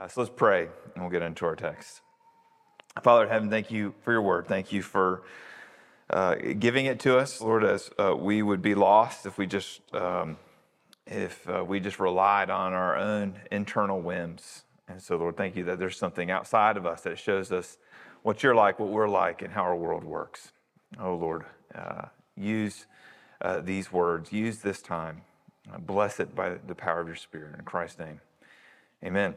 Uh, so let's pray and we'll get into our text. Father in heaven, thank you for your word. Thank you for uh, giving it to us, Lord, as uh, we would be lost if we just um, if uh, we just relied on our own internal whims. And so, Lord, thank you that there's something outside of us that shows us what you're like, what we're like, and how our world works. Oh, Lord, uh, use uh, these words, use this time. bless it by the power of your Spirit. In Christ's name, amen.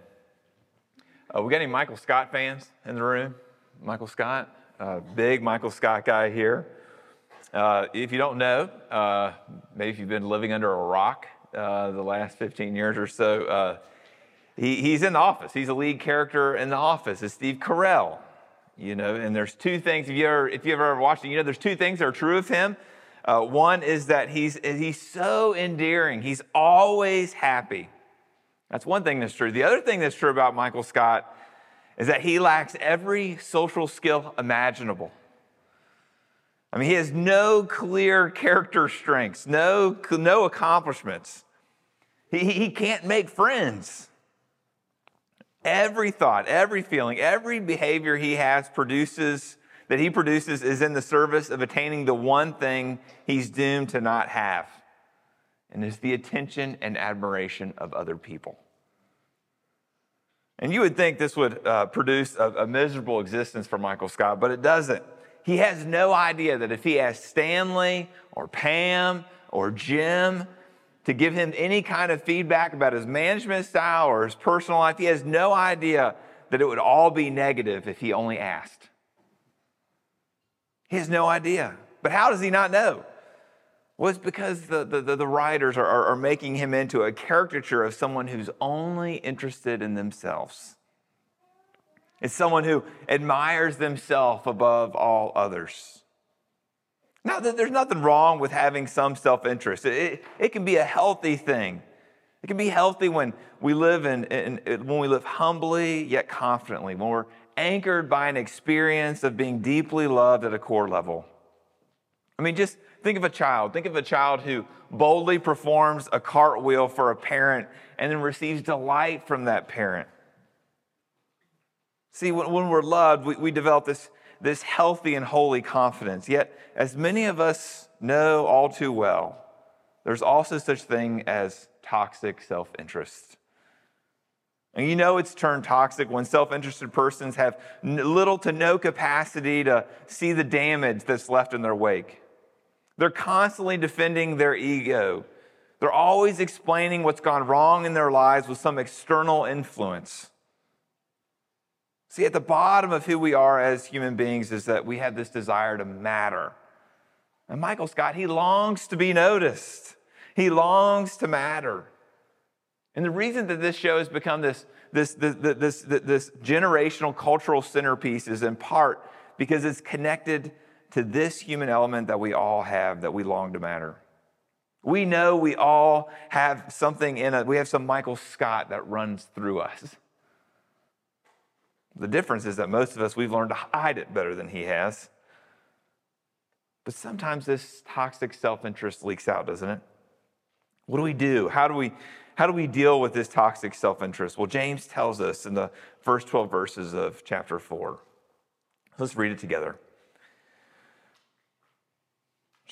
Uh, we got any Michael Scott fans in the room? Michael Scott, uh, big Michael Scott guy here. Uh, if you don't know, uh, maybe if you've been living under a rock uh, the last 15 years or so, uh, he, he's in the office. He's a lead character in the office. It's Steve Carell, you know. And there's two things. If you ever, if you ever watched it, you know, there's two things that are true of him. one is that he's he's so endearing. He's always happy. That's one thing that's true. The other thing that's true about Michael Scott is that he lacks every social skill imaginable. I mean, he has no clear character strengths, no, no accomplishments. He, he can't make friends. Every thought, every feeling, every behavior he has produces, that he produces, is in the service of attaining the one thing he's doomed to not have, and is the attention and admiration of other people. And you would think this would uh, produce a, a miserable existence for Michael Scott, but it doesn't. He has no idea that if he asked Stanley or Pam or Jim to give him any kind of feedback about his management style or his personal life, he has no idea that it would all be negative if he only asked. He has no idea. But how does he not know? It's because the, the, the writers are, are, are making him into a caricature of someone who's only interested in themselves. It's someone who admires themselves above all others. Now, there's nothing wrong with having some self interest, it, it can be a healthy thing. It can be healthy when we live in, in, when we live humbly yet confidently, when we're anchored by an experience of being deeply loved at a core level. I mean, just Think of a child. Think of a child who boldly performs a cartwheel for a parent and then receives delight from that parent. See, when, when we're loved, we, we develop this, this healthy and holy confidence. Yet, as many of us know all too well, there's also such thing as toxic self-interest. And you know it's turned toxic when self interested persons have little to no capacity to see the damage that's left in their wake. They're constantly defending their ego. They're always explaining what's gone wrong in their lives with some external influence. See, at the bottom of who we are as human beings is that we have this desire to matter. And Michael Scott, he longs to be noticed, he longs to matter. And the reason that this show has become this, this, this, this, this, this generational cultural centerpiece is in part because it's connected to this human element that we all have that we long to matter. We know we all have something in us, We have some Michael Scott that runs through us. The difference is that most of us, we've learned to hide it better than he has. But sometimes this toxic self interest leaks out, doesn't it? What do we do? How do we, how do we deal with this toxic self interest? Well, James tells us in the first 12 verses of chapter 4. Let's read it together.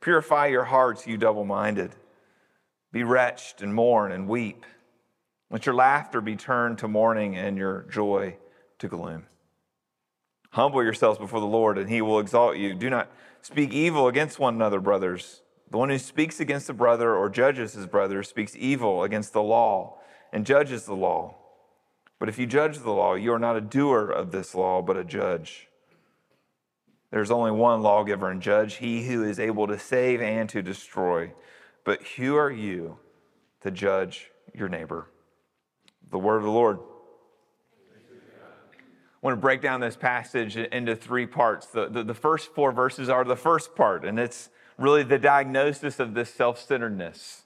Purify your hearts, you double minded. Be wretched and mourn and weep. Let your laughter be turned to mourning and your joy to gloom. Humble yourselves before the Lord, and he will exalt you. Do not speak evil against one another, brothers. The one who speaks against a brother or judges his brother speaks evil against the law and judges the law. But if you judge the law, you are not a doer of this law, but a judge. There's only one lawgiver and judge, he who is able to save and to destroy. But who are you to judge your neighbor? The word of the Lord. I want to break down this passage into three parts. The, the, the first four verses are the first part, and it's really the diagnosis of this self centeredness,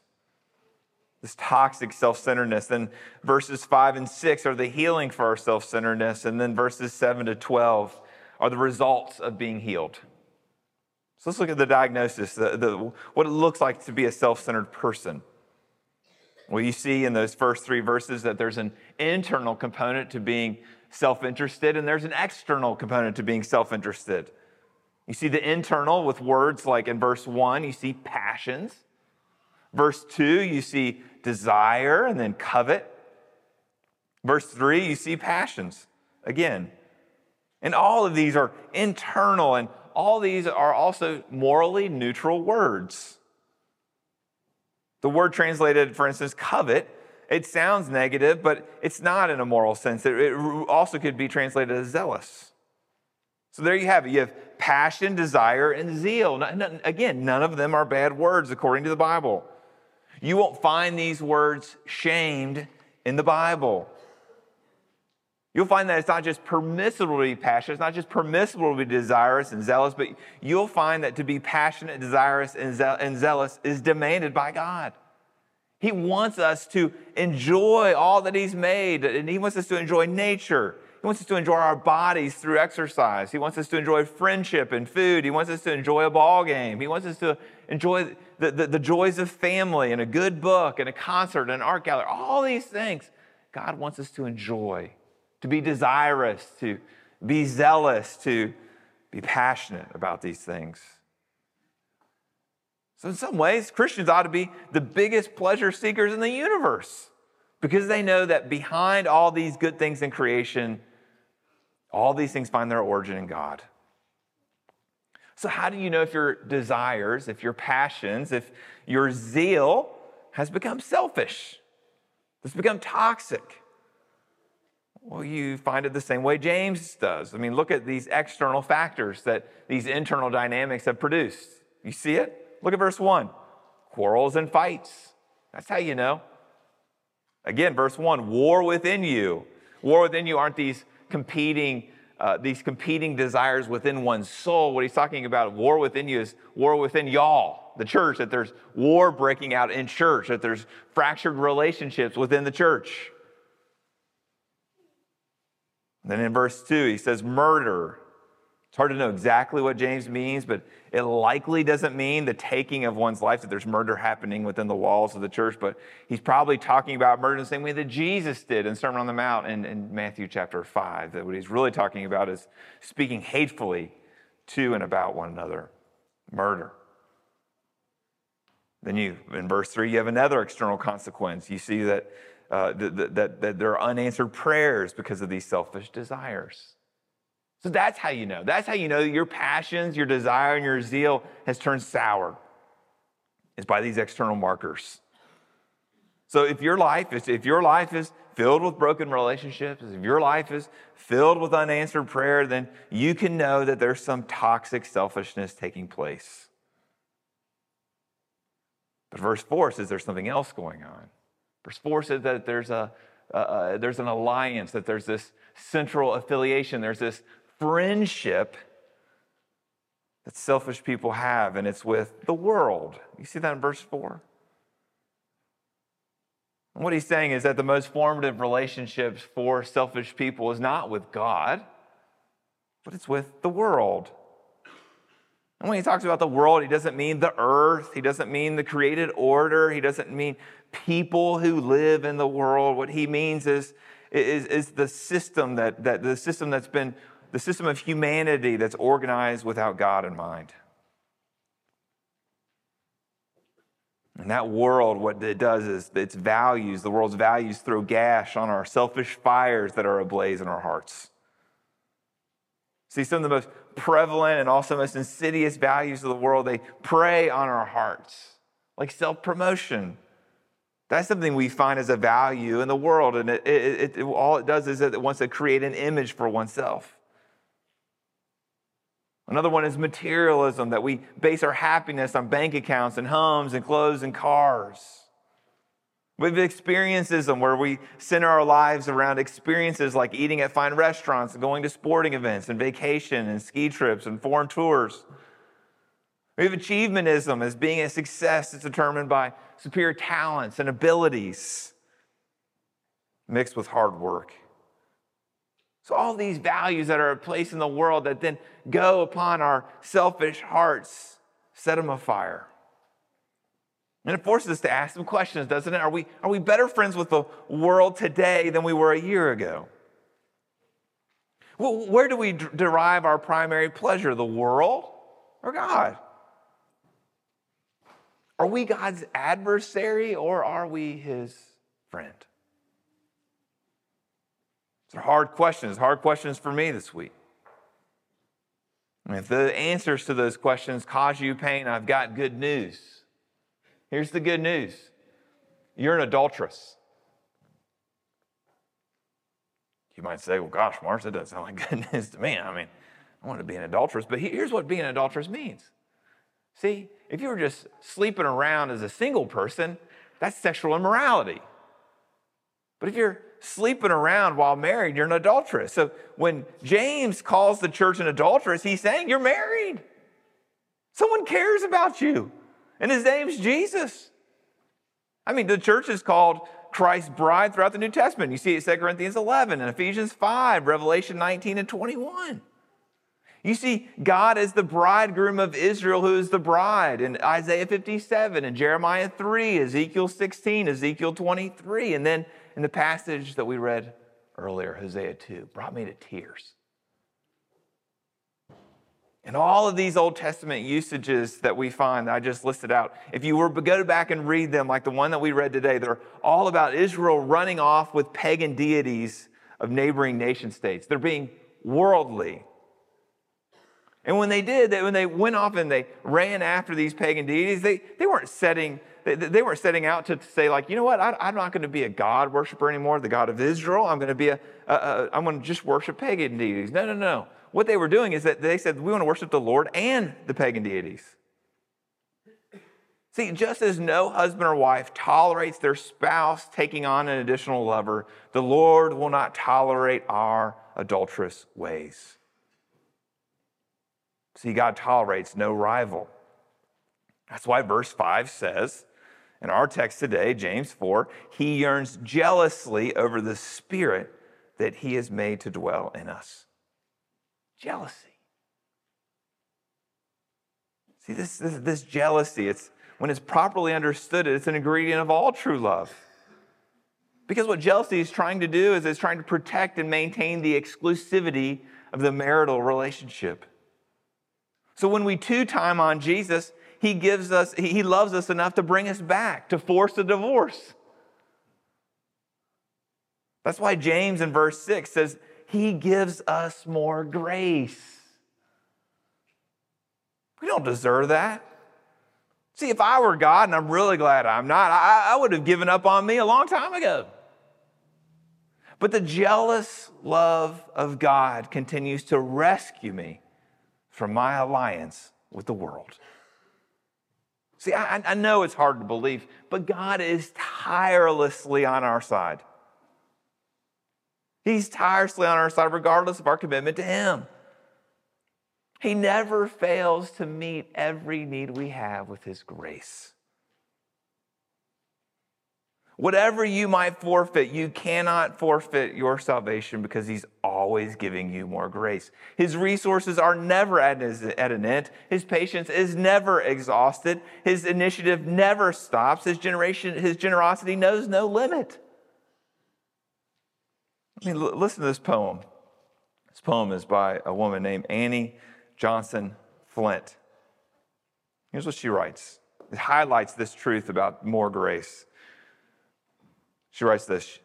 this toxic self centeredness. Then verses five and six are the healing for our self centeredness, and then verses seven to 12 are the results of being healed. So let's look at the diagnosis, the, the, what it looks like to be a self centered person. Well, you see in those first three verses that there's an internal component to being self interested, and there's an external component to being self interested. You see the internal with words like in verse one, you see passions. Verse two, you see desire and then covet. Verse three, you see passions again. And all of these are internal, and all these are also morally neutral words. The word translated, for instance, covet, it sounds negative, but it's not in a moral sense. It, also could be translated as zealous. So there you have it. You have passion, desire, and zeal. Again, none of them are bad words according to the Bible. You won't find these words shamed in the Bible. You'll find that it's not just permissible to be passionate, it's not just permissible to be desirous and zealous, but you'll find that to be passionate, desirous, and, zealous is demanded by God. He wants us to enjoy all that He's made, and He wants us to enjoy nature. He wants us to enjoy our bodies through exercise. He wants us to enjoy friendship and food. He wants us to enjoy a ball game. He wants us to enjoy the, the, the joys of family and a good book and a concert and an art gallery. All these things God wants us to enjoy to be desirous, to be zealous, to be passionate about these things. So, in some ways, Christians ought to be the biggest pleasure seekers in the universe because they know that behind all these good things in creation, all these things find their origin in God. So, how do you know if your desires, if your passions, if your zeal has become selfish, has become toxic? Well, you find it the same way James does. I mean, look at these external factors that these internal dynamics have produced. You see it? Look at verse 1 quarrels and fights. That's how you know. Again, verse 1 war within you. War within you aren't these competing. Uh, these competing desires within one's soul. What he's talking about, war within you, is war within y'all, the church, that there's war breaking out in church, that there's fractured relationships within the church. Then in verse 2, he says, murder. It's hard to know exactly what James means, but it likely doesn't mean the taking of one's life, that there's murder happening within the walls of the church, but he's probably talking about murder in the same way that Jesus did in Sermon on the Mount in, in Matthew chapter 5. That what he's really talking about is speaking hatefully to and about one another murder. Then you, in verse 3, you have another external consequence. You see that uh, that, that, that there are unanswered prayers because of these selfish desires. So that's how you know. That's how you know your passions, your desire, and your zeal has turned sour. Is by these external markers. So if your life is if your life is filled with broken relationships, if your life is filled with unanswered prayer, then you can know that there's some toxic selfishness taking place. But verse 4 says there's something else going on. Verse 4 says that there's, a, uh, there's an alliance, that there's this central affiliation, there's this friendship that selfish people have, and it's with the world. You see that in verse 4? And what he's saying is that the most formative relationships for selfish people is not with God, but it's with the world. And when he talks about the world, he doesn't mean the earth, he doesn't mean the created order, he doesn't mean people who live in the world. What he means is, is, is the system that, that the system that's been the system of humanity that's organized without God in mind. And that world, what it does is its values, the world's values, throw gash on our selfish fires that are ablaze in our hearts. See, some of the most prevalent and also most insidious values of the world, they prey on our hearts, like self promotion. That's something we find as a value in the world. And it, it, it, all it does is it wants to create an image for oneself. Another one is materialism, that we base our happiness on bank accounts and homes and clothes and cars. We have experiencism where we center our lives around experiences like eating at fine restaurants and going to sporting events and vacation and ski trips and foreign tours. We have achievementism as being a success that's determined by superior talents and abilities mixed with hard work. So, all these values that are placed in the world that then go upon our selfish hearts set them afire. And it forces us to ask some questions, doesn't it? Are we, are we better friends with the world today than we were a year ago? Well, where do we derive our primary pleasure, the world or God? Are we God's adversary or are we his friend? These are hard questions, hard questions for me this week. And if the answers to those questions cause you pain, I've got good news. Here's the good news you're an adulteress. You might say, well, gosh, Mars, that doesn't sound like good news to me. I mean, I want to be an adulteress, but here's what being an adulteress means. See, if you were just sleeping around as a single person, that's sexual immorality. But if you're sleeping around while married, you're an adulteress. So when James calls the church an adulteress, he's saying you're married. Someone cares about you, and his name's Jesus. I mean, the church is called Christ's bride throughout the New Testament. You see it in 2 Corinthians 11 and Ephesians 5, Revelation 19 and 21. You see God as the bridegroom of Israel, who is the bride, in Isaiah 57 and Jeremiah 3, Ezekiel 16, Ezekiel 23, and then in the passage that we read earlier, Hosea 2, brought me to tears. And all of these Old Testament usages that we find that I just listed out, if you were to go back and read them, like the one that we read today, they're all about Israel running off with pagan deities of neighboring nation states. They're being worldly. And when they did, when they went off and they ran after these pagan deities, they, they weren't setting they, they weren't setting out to say, like, you know what, I, am not going to be a God worshiper anymore, the God of Israel. I'm going to be a, a, a I'm going to just worship pagan deities. No, no, no. What they were doing is that they said, we want to worship the Lord and the pagan deities. See, just as no husband or wife tolerates their spouse taking on an additional lover, the Lord will not tolerate our adulterous ways. See, God tolerates no rival. That's why verse 5 says, in our text today, James 4, he yearns jealously over the spirit that he has made to dwell in us. Jealousy. See, this, this, this jealousy, it's, when it's properly understood, it's an ingredient of all true love. Because what jealousy is trying to do is it's trying to protect and maintain the exclusivity of the marital relationship. So when we two time on Jesus, he gives us, he loves us enough to bring us back, to force a divorce. That's why James in verse 6 says, He gives us more grace. We don't deserve that. See, if I were God, and I'm really glad I'm not, I, I would have given up on me a long time ago. But the jealous love of God continues to rescue me from my alliance with the world. See, I, I know it's hard to believe, but God is tirelessly on our side. He's tirelessly on our side, regardless of our commitment to Him. He never fails to meet every need we have with His grace. Whatever you might forfeit, you cannot forfeit your salvation because He's always giving you more grace. His resources are never at, an end. His patience is never exhausted. His initiative never stops. His, generation, his generosity knows no limit. I mean, listen to this poem. This poem is by a woman named Annie Johnson Flint. Here's what she writes it highlights this truth about more grace. She writes this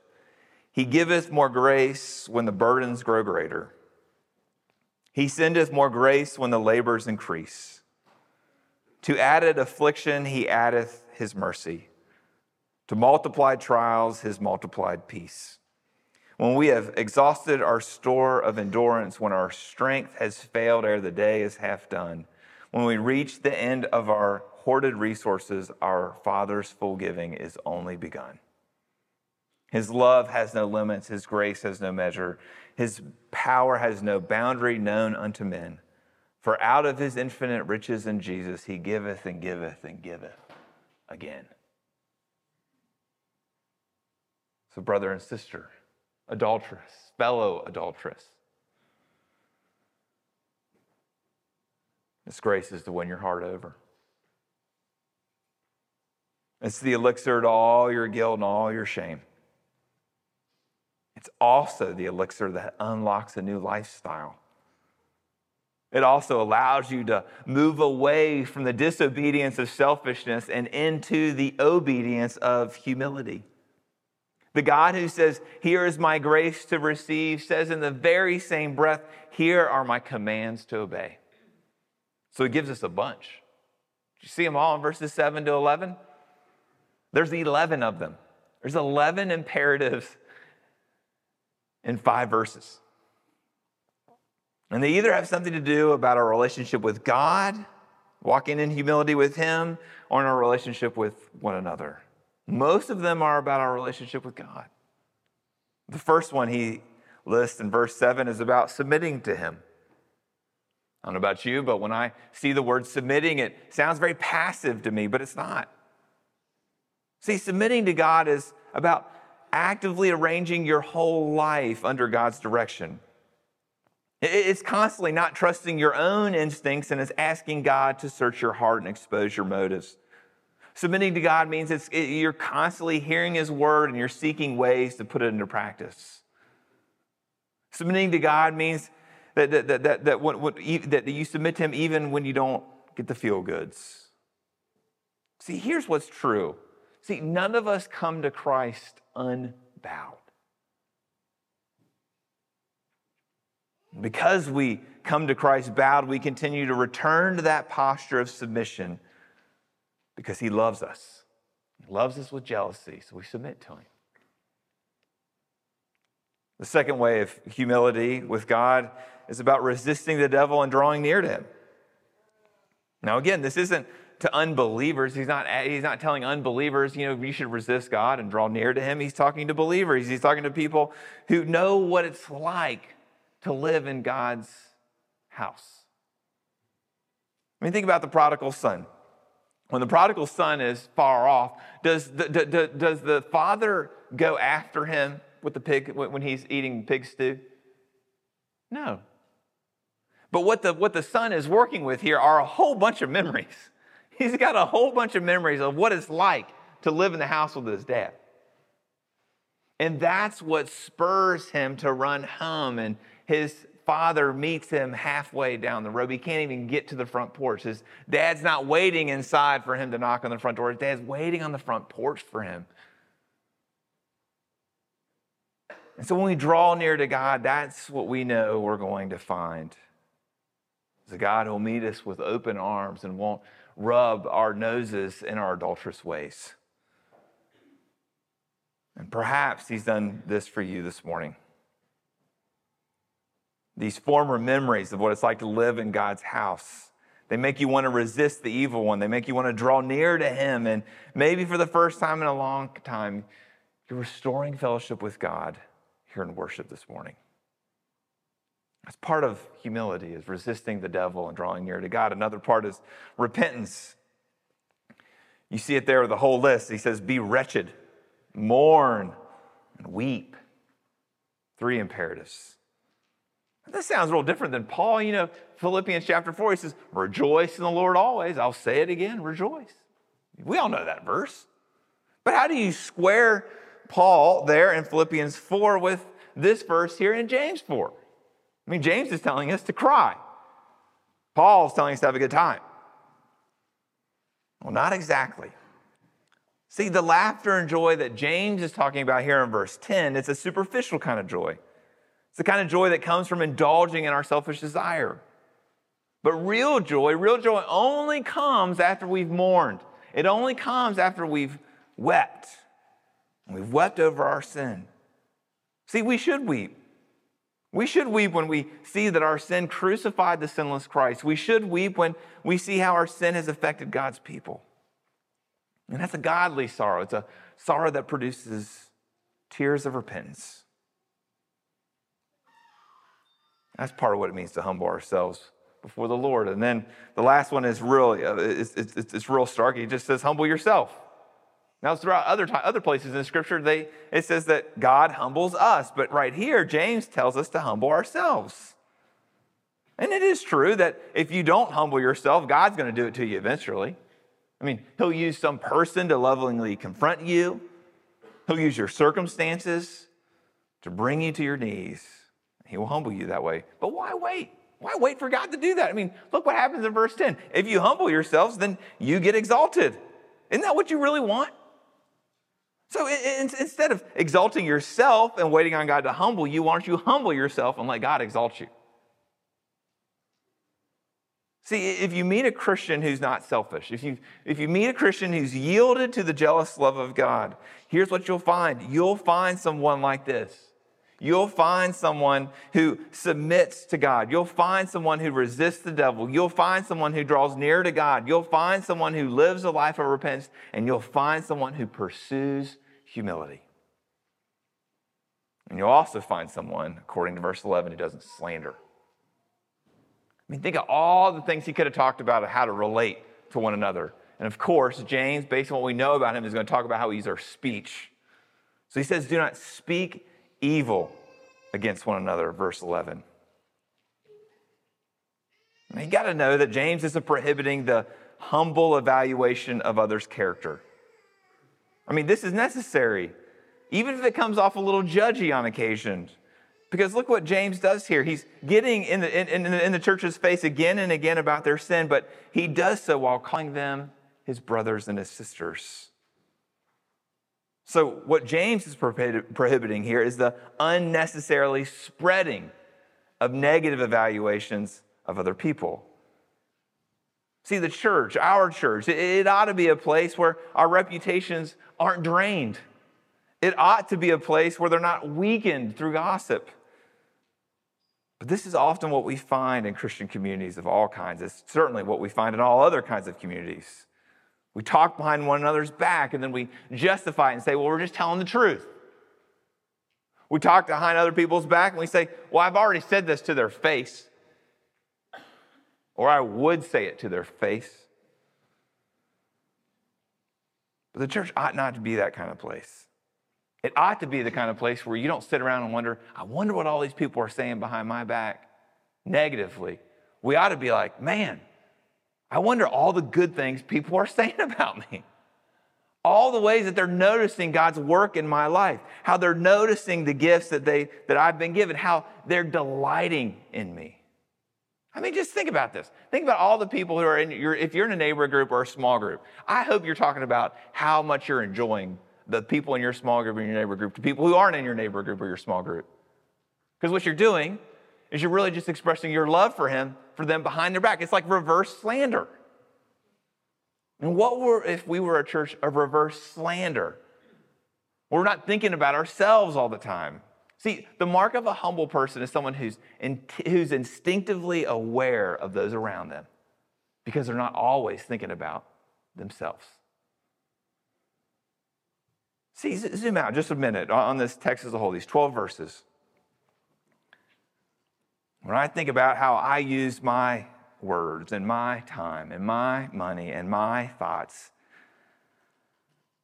He giveth more grace when the burdens grow greater. He sendeth more grace when the labors increase. To added affliction, he addeth his mercy. To multiplied trials, his multiplied peace. When we have exhausted our store of endurance, when our strength has failed ere the day is half done, when we reach the end of our hoarded resources, our Father's full giving is only begun. His love has no limits, His grace has no measure, His power has no boundary known unto men. For out of His infinite riches in Jesus, He giveth and giveth and giveth again. So, brother and sister, adulteress, fellow adulteress, this grace is to win your heart over. It's the elixir to all your guilt and all your shame. It's also the elixir that unlocks a new lifestyle. It also allows you to move away from the disobedience of selfishness and into the obedience of humility. The God who says, Here is my grace to receive, says in the very same breath, Here are my commands to obey. So he gives us a bunch. you see them all in verses 7 to 11? There's 11 of them. There's 11 imperatives in five verses. And they either have something to do about our relationship with God, walking in humility with Him, or in our relationship with one another. Most of them are about our relationship with God. The first one he lists in verse 7 is about submitting to Him. I don't know about you, but when I see the word submitting, it sounds very passive to me, but it's not. See, submitting to God is about actively arranging your whole life under God's direction. It's constantly not trusting your own instincts and it's asking God to search your heart and expose your motives. Submitting to God means it's, it, you're constantly hearing His word and you're seeking ways to put it into practice. Submitting to God means that, that, that, that, that, that you submit to Him even when you don't get the feel goods. See, here's what's true See, none of us come to Christ unbowed. Because we come to Christ bowed, we continue to return to that posture of submission because He loves us. He loves us with jealousy, so we submit to Him. The second way of humility with God is about resisting the devil and drawing near to Him. Now, again, this isn't to unbelievers. He's not, he's not telling unbelievers, you know, you should resist God and draw near to Him. He's talking to believers. He's talking to people who know what it's like to live in God's house. I mean, think about the prodigal son. When the prodigal son is far off, does the, does the father go after him with the pig when he's eating pig stew? No. But what the, what the son is working with here are a whole bunch of memories. He's got a whole bunch of memories of what it's like to live in the house with his dad. And that's what spurs him to run home. And his father meets him halfway down the road. He can't even get to the front porch. His dad's not waiting inside for him to knock on the front door. His dad's waiting on the front porch for him. And so when we draw near to God, that's what we know we're going to find. It's a God who'll meet us with open arms and won't rub our noses in our adulterous ways. And perhaps He's done this for you this morning. These former memories of what it's like to live in God's house. They make you want to resist the evil one. They make you want to draw near to Him. And maybe for the first time in a long time, you're restoring fellowship with God here in worship this morning. That's part of humility is resisting the devil and drawing near to God. Another part is repentance. You see it there with the whole list. He says, Be wretched, mourn, and weep. Three imperatives. This sounds a little different than Paul. You know, Philippians chapter 4, he says, Rejoice in the Lord always. I'll say it again, rejoice. We all know that verse. But how do you square Paul there in Philippians 4 with this verse here in James 4? I mean, James is telling us to cry. Paul's telling us to have a good time. Well, not exactly. See, the laughter and joy that James is talking about here in verse 10, it's a superficial kind of joy. It's the kind of joy that comes from indulging in our selfish desire. But real joy, real joy only comes after we've mourned. It only comes after we've wept. We've wept over our sin. See, we should weep. We should weep when we see that our sin crucified the sinless Christ. We should weep when we see how our sin has affected God's people. And that's a godly sorrow. It's a sorrow that produces tears of repentance. That's part of what it means to humble ourselves before the Lord. And then the last one is really, uh, it's, it's, it's real stark. He just says, humble yourself. Now, throughout other, other places in Scripture, they, it says that God humbles us. But right here, James tells us to humble ourselves. And it is true that if you don't humble yourself, God's going to do it to you eventually. I mean, he'll use some person to lovingly confront you, he'll use your circumstances to bring you to your knees. He will humble you that way. But why wait? Why wait for God to do that? I mean, look what happens in verse 10. If you humble yourselves, then you get exalted. Isn't that what you really want? So instead of exalting yourself and waiting on God to humble you, why don't you humble yourself and let God exalt you? See, if you meet a Christian who's not selfish, if you, if you meet a Christian who's yielded to the jealous love of God, here's what you'll find. You'll find someone like this. You'll find someone who submits to God. You'll find someone who resists the devil. You'll find someone who draws near to God. You'll find someone who lives a life of repentance, and you'll find someone who pursues humility. And you'll also find someone, according to verse 11, who doesn't slander. I mean, think of all the things he could have talked about how to relate to one another. And of course, James, based on what we know about him, is going to talk about how he's our speech. So he says, Do not speak evil against one another, verse 11. And you got to know that James isn't prohibiting the humble evaluation of others' character. I mean, this is necessary, even if it comes off a little judgy on occasion. Because look what James does here. He's getting in the, in, in, in the church's face again and again about their sin, but he does so while calling them his brothers and his sisters. So, what James is prohibiting here is the unnecessarily spreading of negative evaluations of other people. See, the church, our church, it, ought to be a place where our reputations aren't drained. It ought to be a place where they're not weakened through gossip. But this is often what we find in Christian communities of all kinds. It's certainly what we find in all other kinds of communities. We talk behind one another's back and then we justify it and say, well, we're just telling the truth. We talk behind other people's back and we say, well, I've already said this to their face. Or I would say it to their face. But the church ought not to be that kind of place. It ought to be the kind of place where you don't sit around and wonder, I wonder what all these people are saying behind my back negatively. We ought to be like, man, I wonder all the good things people are saying about me. All the ways that they're noticing God's work in my life, how they're noticing the gifts that, they, that I've been given, how they're delighting in me. I mean, just think about this. Think about all the people who are in your, if you're in a neighborhood group or a small group, I hope you're talking about how much you're enjoying the people in your small group or your neighbor group to people who aren't in your neighbor group or your small group. Because what you're doing is you're really just expressing your love for him, for them behind their back. It's like reverse slander. And what were if we were a church of reverse slander? We're not thinking about ourselves all the time. See, the mark of a humble person is someone who's, in, who's instinctively aware of those around them because they're not always thinking about themselves. See, zoom out just a minute on this text as a whole, these 12 verses. When I think about how I use my words and my time and my money and my thoughts,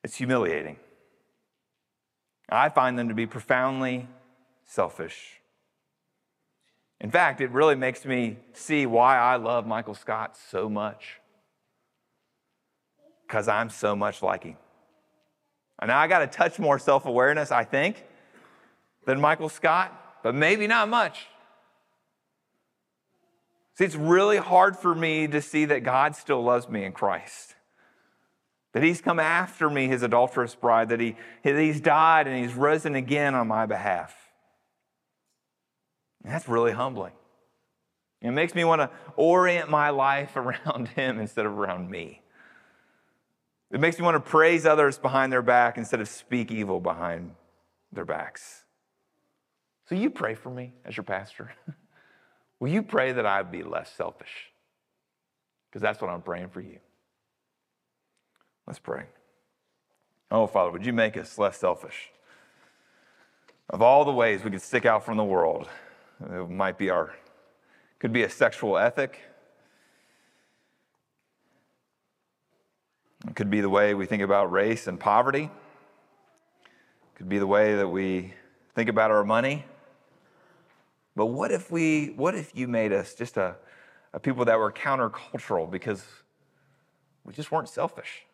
it's humiliating. I find them to be profoundly selfish. In fact, it really makes me see why I love Michael Scott so much. Because I'm so much like him. And now I got a touch more self awareness, I think, than Michael Scott, but maybe not much. See, it's really hard for me to see that God still loves me in Christ. that he's come after me, his adulterous bride, that, he, that he's died and he's risen again on my behalf. And that's really humbling. It makes me want to orient my life around him instead of around me. It makes me want to praise others behind their back instead of speak evil behind their backs. So you pray for me as your pastor. Will you pray that I be less selfish? Because that's what I'm praying for you. Let's pray. Oh, Father, would you make us less selfish? Of all the ways we could stick out from the world, it might be our, could be a sexual ethic. It could be the way we think about race and poverty. It could be the way that we think about our money. But what if we, what if you made us just a, a people that were countercultural because we just weren't selfish?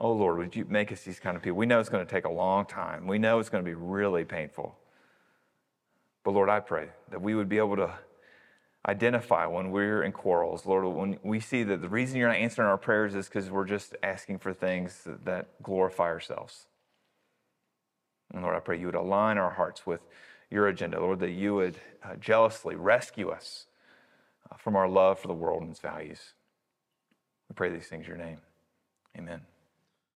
Oh Lord, would you make us these kind of people? We know it's going to take a long time. We know it's going to be really painful. But Lord, I pray that we would be able to identify when we're in quarrels. Lord, when we see that the reason you're not answering our prayers is because we're just asking for things that glorify ourselves. And Lord, I pray you would align our hearts with your agenda. Lord, that you would uh, jealously rescue us uh, from our love for the world and its values. We pray these things in your name. Amen.